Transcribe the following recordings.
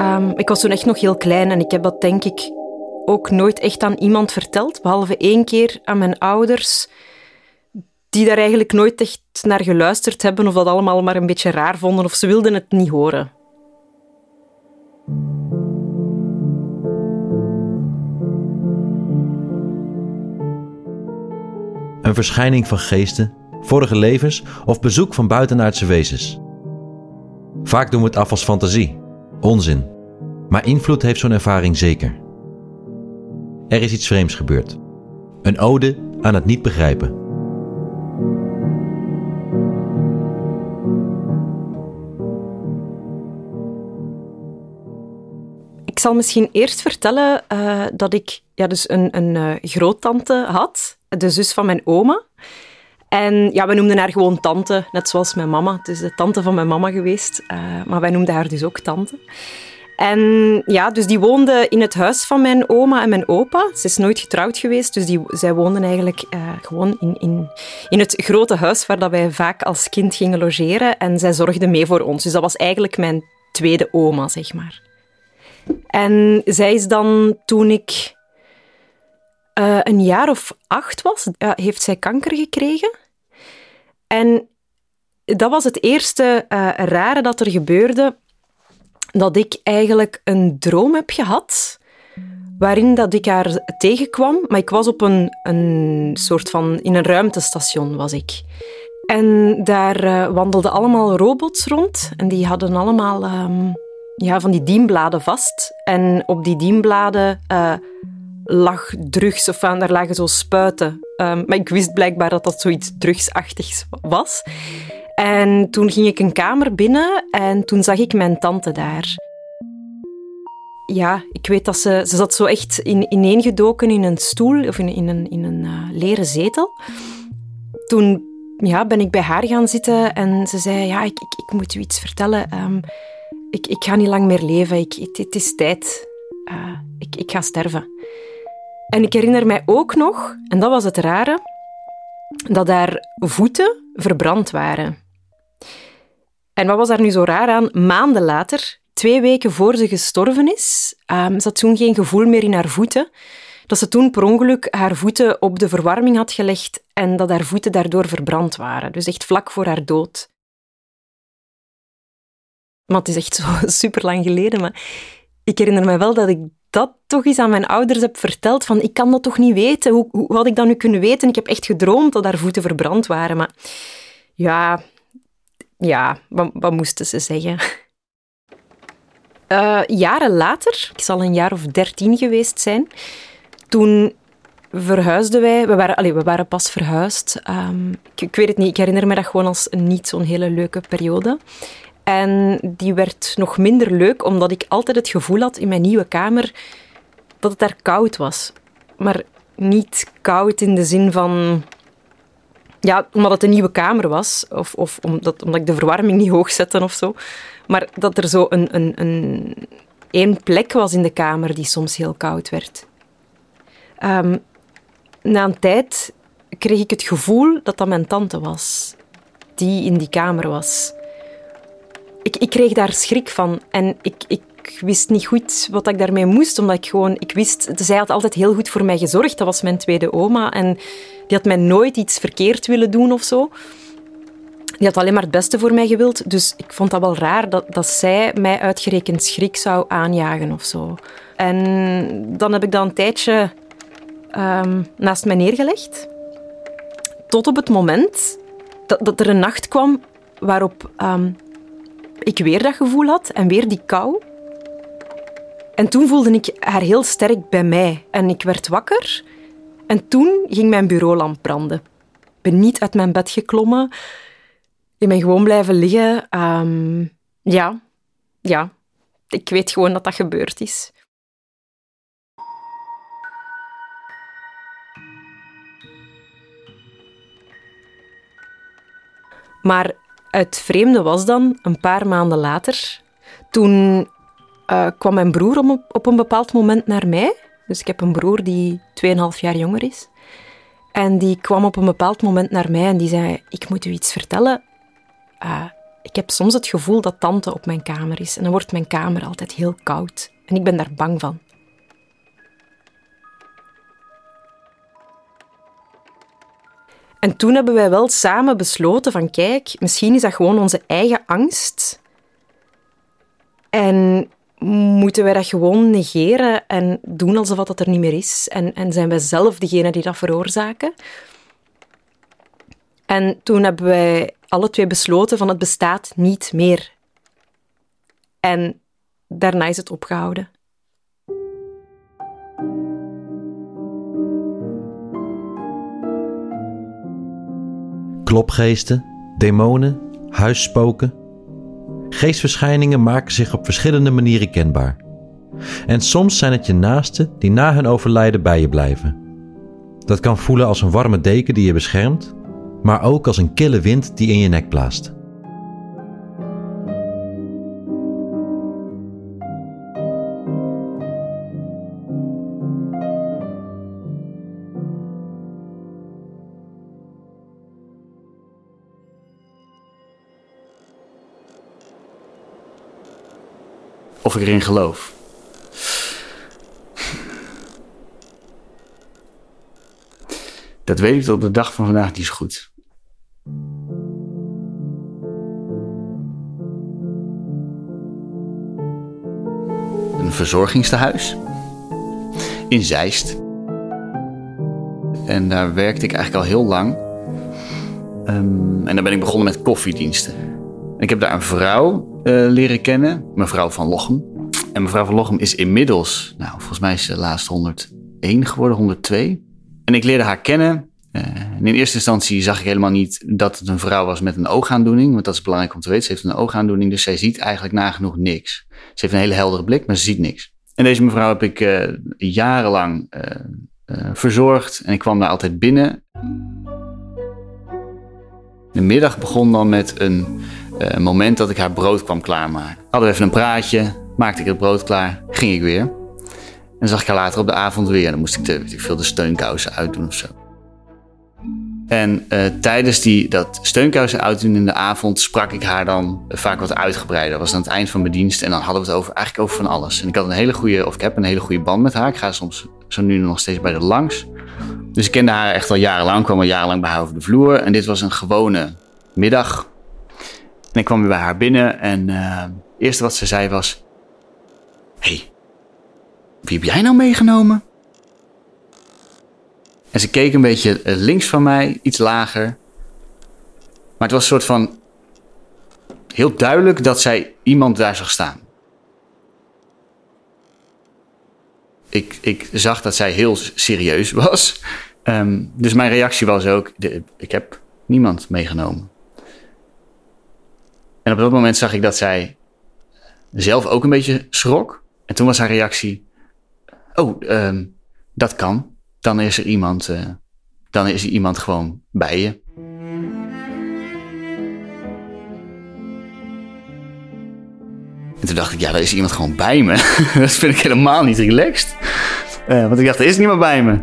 Ehm, ik was toen echt nog heel klein en ik heb dat denk ik ook nooit echt aan iemand verteld, behalve één keer aan mijn ouders, die daar eigenlijk nooit echt naar geluisterd hebben of dat allemaal maar een beetje raar vonden of ze wilden het niet horen. Een verschijning van geesten, vorige levens of bezoek van buitenaardse wezens. Vaak doen we het af als fantasie, onzin. Maar invloed heeft zo'n ervaring zeker. Er is iets vreemds gebeurd. Een ode aan het niet begrijpen. Ik zal misschien eerst vertellen uh, dat ik ja, dus een, een uh, groottante had, de zus van mijn oma. En ja, we noemden haar gewoon tante, net zoals mijn mama. Het is de tante van mijn mama geweest, uh, maar wij noemden haar dus ook tante. En ja, dus die woonde in het huis van mijn oma en mijn opa. Ze is nooit getrouwd geweest, dus die, zij woonden eigenlijk uh, gewoon in, in, in het grote huis waar dat wij vaak als kind gingen logeren. En zij zorgde mee voor ons. Dus dat was eigenlijk mijn tweede oma, zeg maar. En zij is dan, toen ik uh, een jaar of acht was, uh, heeft zij kanker gekregen. En dat was het eerste uh, rare dat er gebeurde dat ik eigenlijk een droom heb gehad waarin dat ik haar tegenkwam, maar ik was op een, een soort van... In een ruimtestation was ik. En daar wandelden allemaal robots rond en die hadden allemaal um, ja, van die dienbladen vast. En op die dienbladen lag drugs, of aan, daar lagen zo spuiten. Um, maar ik wist blijkbaar dat dat zoiets drugsachtigs was. En toen ging ik een kamer binnen en toen zag ik mijn tante daar. Ja, ik weet dat ze... Ze zat zo echt in, ineengedoken in een stoel of in, in een, in een uh, leren zetel. Toen ja, ben ik bij haar gaan zitten en ze zei... Ja, ik, ik, ik moet u iets vertellen. Um, ik, ik ga niet lang meer leven. Ik, het, is tijd. Uh, ik, ik ga sterven. En ik herinner mij ook nog, en dat was het rare, dat haar voeten verbrand waren. En wat was daar nu zo raar aan? Maanden later, twee weken voor ze gestorven is, um, ze had toen geen gevoel meer in haar voeten. Dat ze toen per ongeluk haar voeten op de verwarming had gelegd en dat haar voeten daardoor verbrand waren. Dus echt vlak voor haar dood. Maar het is echt zo super lang geleden. Maar ik herinner me wel dat ik dat toch eens aan mijn ouders heb verteld. Van, ik kan dat toch niet weten? Hoe, hoe had ik dat nu kunnen weten? Ik heb echt gedroomd dat haar voeten verbrand waren. Maar ja, ja, wat, moesten ze zeggen? Uh, jaren later, ik zal een jaar of dertien geweest zijn, toen verhuisden wij. We waren, allez, we waren pas verhuisd. Um, ik, ik, weet het niet, ik herinner me dat gewoon als niet zo'n hele leuke periode. En die werd nog minder leuk, omdat ik altijd het gevoel had in mijn nieuwe kamer dat het daar koud was. Maar niet koud in de zin van ja, omdat het een nieuwe kamer was, of, of omdat, omdat ik de verwarming niet hoog zette of zo. Maar dat er zo een, een, een één plek was in de kamer die soms heel koud werd. Um, na een tijd kreeg ik het gevoel dat dat mijn tante was, die in die kamer was. Ik, ik kreeg daar schrik van en ik, ik wist niet goed wat ik daarmee moest, omdat ik gewoon, ik wist, zij had altijd heel goed voor mij gezorgd. Dat was mijn tweede oma en die had mij nooit iets verkeerd willen doen of zo. Die had alleen maar het beste voor mij gewild. Dus ik vond dat wel raar dat, dat zij mij uitgerekend schrik zou aanjagen of zo. En dan heb ik dat een tijdje um, naast mij neergelegd. Tot op het moment dat, dat er een nacht kwam waarop um, ik weer dat gevoel had en weer die kou. En toen voelde ik haar heel sterk bij mij. En ik werd wakker en toen ging mijn bureaulamp branden. Ik ben niet uit mijn bed geklommen. Ik ben gewoon blijven liggen. Um, ja, ja. Ik weet gewoon dat dat gebeurd is. Maar het vreemde was dan, een paar maanden later, toen uh, kwam mijn broer op, een bepaald moment naar mij dus ik heb een broer die 2,5 jaar jonger is. En die kwam op een bepaald moment naar mij en die zei: Ik moet u iets vertellen. Uh, ik heb soms het gevoel dat tante op mijn kamer is en dan wordt mijn kamer altijd heel koud. En ik ben daar bang van. En toen hebben wij wel samen besloten van kijk, misschien is dat gewoon onze eigen angst. En moeten wij dat gewoon negeren en doen alsof dat er niet meer is? En, en zijn wij zelf degene die dat veroorzaken? En toen hebben wij alle twee besloten van het bestaat niet meer. En daarna is het opgehouden. Klopgeesten, demonen, huisspoken. Geestverschijningen maken zich op verschillende manieren kenbaar. En soms zijn het je naasten die na hun overlijden bij je blijven. Dat kan voelen als een warme deken die je beschermt, maar ook als een kille wind die in je nek blaast. Of ik erin geloof. Dat weet ik tot de dag van vandaag niet zo goed. Een verzorgingstehuis in Zeist. En daar werkte ik eigenlijk al heel lang. Ehm, en dan ben ik begonnen met koffiediensten. En ik heb daar een vrouw leren kennen, mevrouw van Lochem. En mevrouw van Lochem is inmiddels, nou, volgens mij is ze laatst 101 geworden, 102. En ik leerde haar kennen. Uh, in eerste instantie zag ik helemaal niet dat het een vrouw was met een oogaandoening. Want dat is belangrijk om te weten. Ze heeft een oogaandoening, dus zij ziet eigenlijk nagenoeg niks. Ze heeft een hele heldere blik, maar ze ziet niks. En deze mevrouw heb ik uh, jarenlang verzorgd. En ik kwam daar altijd binnen. De middag begon dan met een uh, moment dat ik haar brood kwam klaarmaken. Hadden we even een praatje, maakte ik het brood klaar, ging ik weer. En zag ik haar later op de avond weer. Dan moest ik de, ik veel, de steunkousen uitdoen of zo. En uh, tijdens die, dat steunkousen uitdoen in de avond sprak ik haar dan vaak wat uitgebreider. Dat was aan het eind van mijn dienst en dan hadden we het over, eigenlijk over van alles. En ik had een hele goede, of ik heb een hele goede band met haar. Ik ga soms zo nu nog steeds bij de langs. Dus ik kende haar echt al jarenlang, kwam al jarenlang bij haar over de vloer. En dit was een gewone middag en ik kwam weer bij haar binnen en uh, het eerste wat ze zei was... hey, wie heb jij nou meegenomen? En ze keek een beetje eh, links van mij, iets lager. Maar het was een soort van... Heel duidelijk dat zij iemand daar zag staan. Ik, ik zag dat zij heel serieus was. Um, dus mijn reactie was ook: ik heb niemand meegenomen. En op dat moment zag ik dat zij zelf ook een beetje schrok. En toen was haar reactie: Oh, uh, dat kan. Dan is er iemand, uh, dan is er iemand gewoon bij je. En toen dacht ik, ja, daar is iemand gewoon bij me. dat vind ik helemaal niet relaxed. Uh, want ik dacht, er is niemand bij me.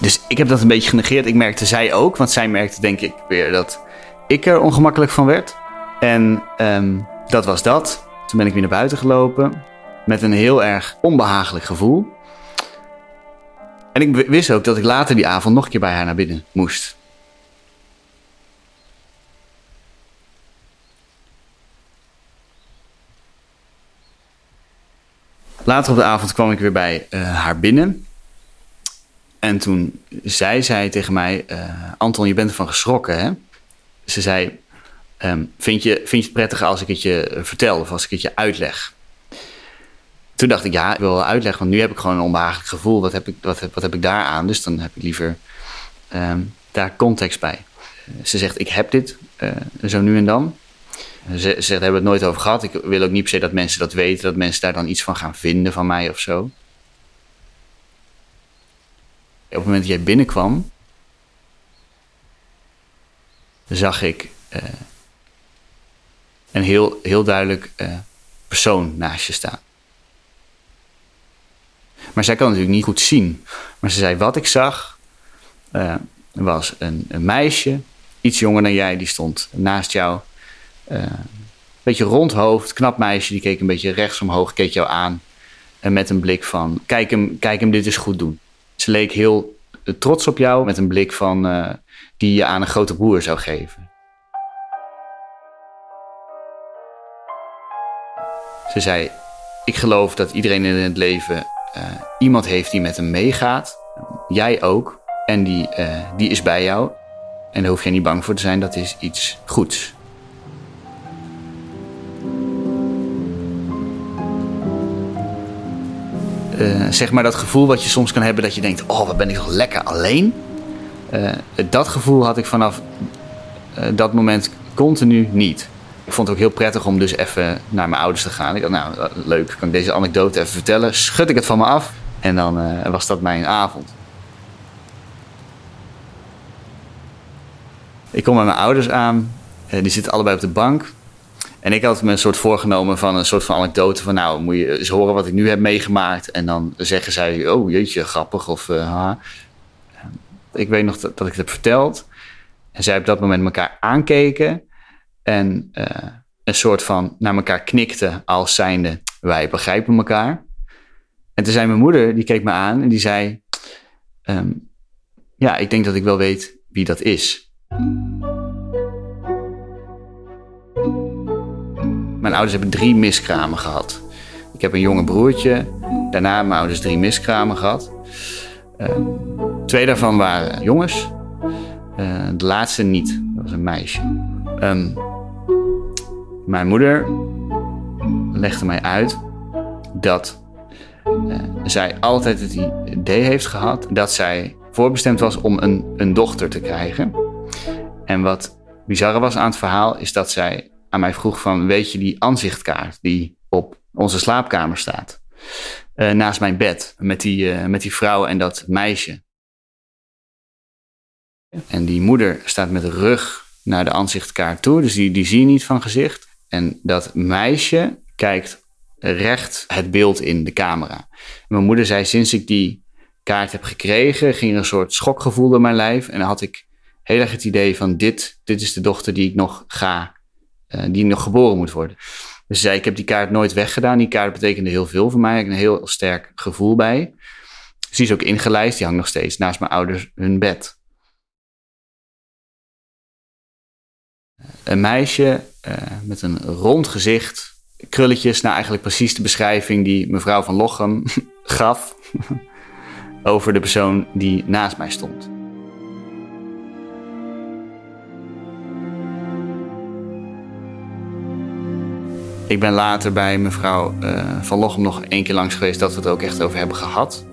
Dus ik heb dat een beetje genegeerd. Ik merkte zij ook, want zij merkte denk ik weer dat ik er ongemakkelijk van werd. En um, dat was dat. Toen ben ik weer naar buiten gelopen met een heel erg onbehagelijk gevoel. En ik wist ook dat ik later die avond nog een keer bij haar naar binnen moest. Later op de avond kwam ik weer bij uh, haar binnen. En toen zei zij tegen mij: uh, Anton, je bent ervan geschrokken, hè? Ze zei: um, vind, je, vind je het prettig als ik het je vertel of als ik het je uitleg? Toen dacht ik, ja, ik wil wel uitleggen, want nu heb ik gewoon een onbehagelijk gevoel. Wat heb ik, wat, wat heb ik daar aan? Dus dan heb ik liever um, daar context bij. Ze zegt, ik heb dit, uh, zo nu en dan. Ze, ze zegt, hebben we het nooit over gehad. Ik wil ook niet per se dat mensen dat weten, dat mensen daar dan iets van gaan vinden van mij of zo. Op het moment dat jij binnenkwam, zag ik uh, een heel, heel duidelijk uh, persoon naast je staan. Maar zij kan natuurlijk niet goed zien. Maar ze zei: Wat ik zag uh, was een, een, meisje iets jonger dan jij, die stond naast jou. Uh, beetje rond hoofd, knap meisje, die keek een beetje rechts omhoog, keek jou aan. En met een blik van, kijk hem, kijk hem dit eens goed doen. Ze leek heel trots op jou, met een blik van, die je aan een grote broer zou geven. Ze zei, ik geloof dat iedereen in het leven uh, iemand heeft die met hem meegaat. Jij ook. En die, uh, die is bij jou. En daar hoef je niet bang voor te zijn, dat is iets goeds. Uh, zeg maar dat gevoel wat je soms kan hebben dat je denkt: oh, wat ben ik toch lekker alleen. Uh, dat gevoel had ik vanaf uh, dat moment continu niet. Ik vond het ook heel prettig om dus even naar mijn ouders te gaan. Ik dacht, nou, leuk, kan ik deze anekdote even vertellen? Schud ik het van me af en dan was dat mijn avond. Ik kom met mijn ouders aan. die zitten allebei op de bank. En ik had me een soort voorgenomen van een soort van anekdote van... nou, moet je eens horen wat ik nu heb meegemaakt. En dan zeggen zij, oh jeetje, grappig. Of, uh, Ik weet nog dat, ik het heb verteld. En zij op dat moment elkaar aankeken. En uh, een soort van naar elkaar knikten als zijnde... wij begrijpen elkaar. En toen zei mijn moeder, die keek me aan en die zei... Um, ja, ik denk dat ik wel weet wie dat is. Mijn ouders hebben drie miskramen gehad. Ik heb een jonge broertje. Daarna hebben mijn ouders drie miskramen gehad. Uh, twee daarvan waren jongens. Uh, de laatste niet. Dat was een meisje. Um, mijn moeder legde mij uit dat uh, zij altijd het idee heeft gehad dat zij voorbestemd was om een, een dochter te krijgen. En wat bizarre was aan het verhaal is dat zij aan mij vroeg van, weet je die aanzichtkaart die op onze slaapkamer staat? Uh, naast mijn bed, met die, met die vrouw en dat meisje. En die moeder staat met rug naar de aanzichtkaart toe, dus die, die zie je niet van gezicht. En dat meisje kijkt recht het beeld in de camera. mijn moeder zei, sinds ik die kaart heb gekregen, ging er een soort schokgevoel door mijn lijf. En dan had ik heel erg het idee van, dit, dit is de dochter die ik nog ga uh, die nog geboren moet worden. Dus zei, ik heb die kaart nooit weggedaan. Die kaart betekende heel veel voor mij. Ik heb een heel sterk gevoel bij. Die is ook ingelijst. Die hangt nog steeds naast mijn ouders hun bed. Een meisje uh, met een rond gezicht, krulletjes. Nou, eigenlijk precies de beschrijving die mevrouw van Lochem gaf over de persoon die naast mij stond. Ik ben later bij mevrouw uh, Van Lochem nog één keer langs geweest dat we het ook echt over hebben gehad.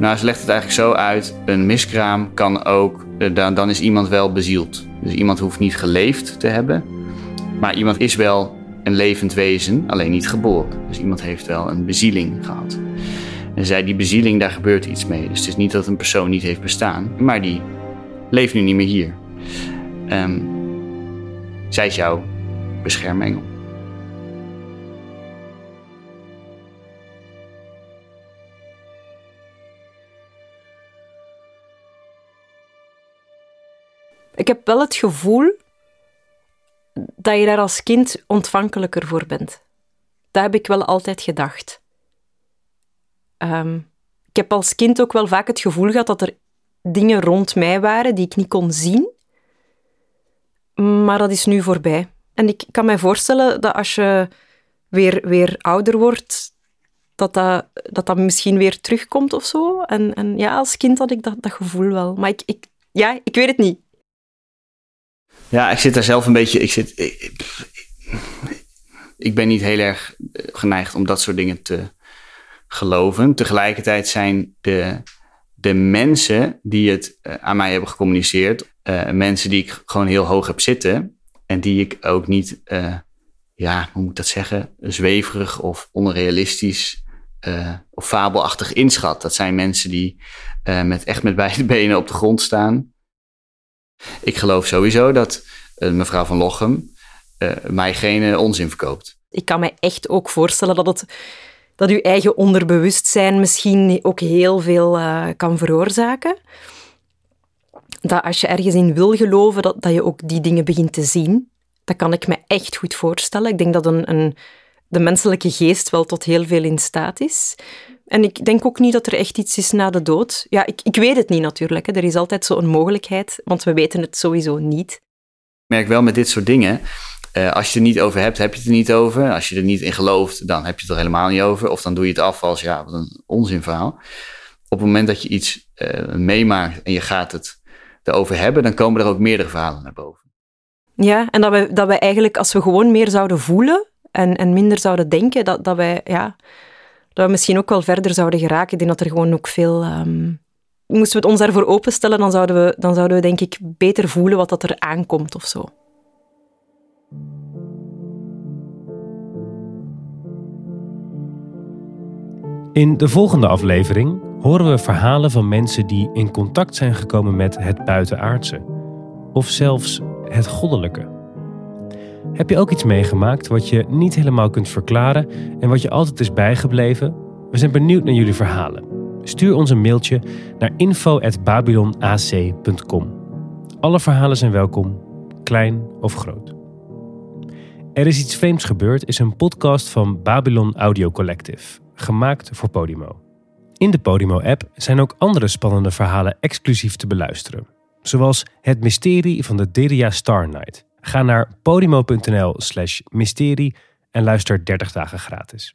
Nou, ze legt het eigenlijk zo uit: een miskraam kan ook, uh, dan, dan is iemand wel bezield. Dus iemand hoeft niet geleefd te hebben, maar iemand is wel een levend wezen, alleen niet geboren. Dus iemand heeft wel een bezieling gehad. En zij, die bezieling, daar gebeurt iets mee. Dus het is niet dat een persoon niet heeft bestaan, maar die leeft nu niet meer hier. Um, zij is jouw beschermengel. Ik heb wel het gevoel dat je daar als kind ontvankelijker voor bent. Dat heb ik wel altijd gedacht. Um, ik heb als kind ook wel vaak het gevoel gehad dat er dingen rond mij waren die ik niet kon zien. Maar dat is nu voorbij. En ik kan me voorstellen dat als je weer, weer ouder wordt, dat dat, dat dat misschien weer terugkomt of zo. En, en ja, als kind had ik dat, dat gevoel wel. Maar ik, ik, ja, ik weet het niet. Ja, ik zit daar zelf een beetje. Ik, zit, ik, ben niet heel erg geneigd om dat soort dingen te geloven. Tegelijkertijd zijn de, de mensen die het eh, aan mij hebben gecommuniceerd, uh, mensen die ik gewoon heel hoog heb zitten en die ik ook niet, ja, hoe moet ik dat zeggen, zweverig of onrealistisch of fabelachtig inschat. Dat zijn mensen die met, echt met beide benen op de grond staan ik geloof sowieso dat uh, mevrouw van Lochem uh, mij geen uh, onzin verkoopt. Ik kan me echt ook voorstellen dat, het, dat uw eigen onderbewustzijn misschien ook heel veel kan veroorzaken. dat als je ergens in wil geloven, dat, dat je ook die dingen begint te zien. Dat kan ik me echt goed voorstellen. Ik denk dat een, een, de menselijke geest wel tot heel veel in staat is. En ik denk ook niet dat er echt iets is na de dood. Ja, ik, ik weet het niet natuurlijk. Hè. Er is altijd zo'n mogelijkheid, want we weten het sowieso niet. Ik merk wel met dit soort dingen, uh, als je het er niet over hebt, heb je het er niet over. Als je er niet in gelooft, dan heb je het er helemaal niet over. Of dan doe je het af als, ja, wat een onzinverhaal. Op het moment dat je iets uh, meemaakt en je gaat het erover hebben, dan komen er ook meerdere verhalen naar boven. Ja, en dat we, dat we eigenlijk, als we gewoon meer zouden voelen en, en minder zouden denken, dat, dat wij, ja, dat we misschien ook wel verder zouden geraken. Ik denk dat er gewoon ook veel... Um, moesten we het ons daarvoor openstellen, dan zouden we, dan zouden we denk ik beter voelen wat dat er aankomt of zo. In de volgende aflevering horen we verhalen van mensen die in contact zijn gekomen met het buitenaardse, of zelfs het goddelijke. Heb je ook iets meegemaakt wat je niet helemaal kunt verklaren en wat je altijd is bijgebleven? We zijn benieuwd naar jullie verhalen. Stuur ons een mailtje naar info@babylonac.com. Alle verhalen zijn welkom, klein of groot. Er is iets vreemds gebeurd is een podcast van Babylon Audio Collective gemaakt voor Podimo. In de Podimo-app zijn ook andere spannende verhalen exclusief te beluisteren. Zoals Het Mysterie van de Deria Star Night. Ga naar podimo.nl slash mysterie en luister 30 dagen gratis.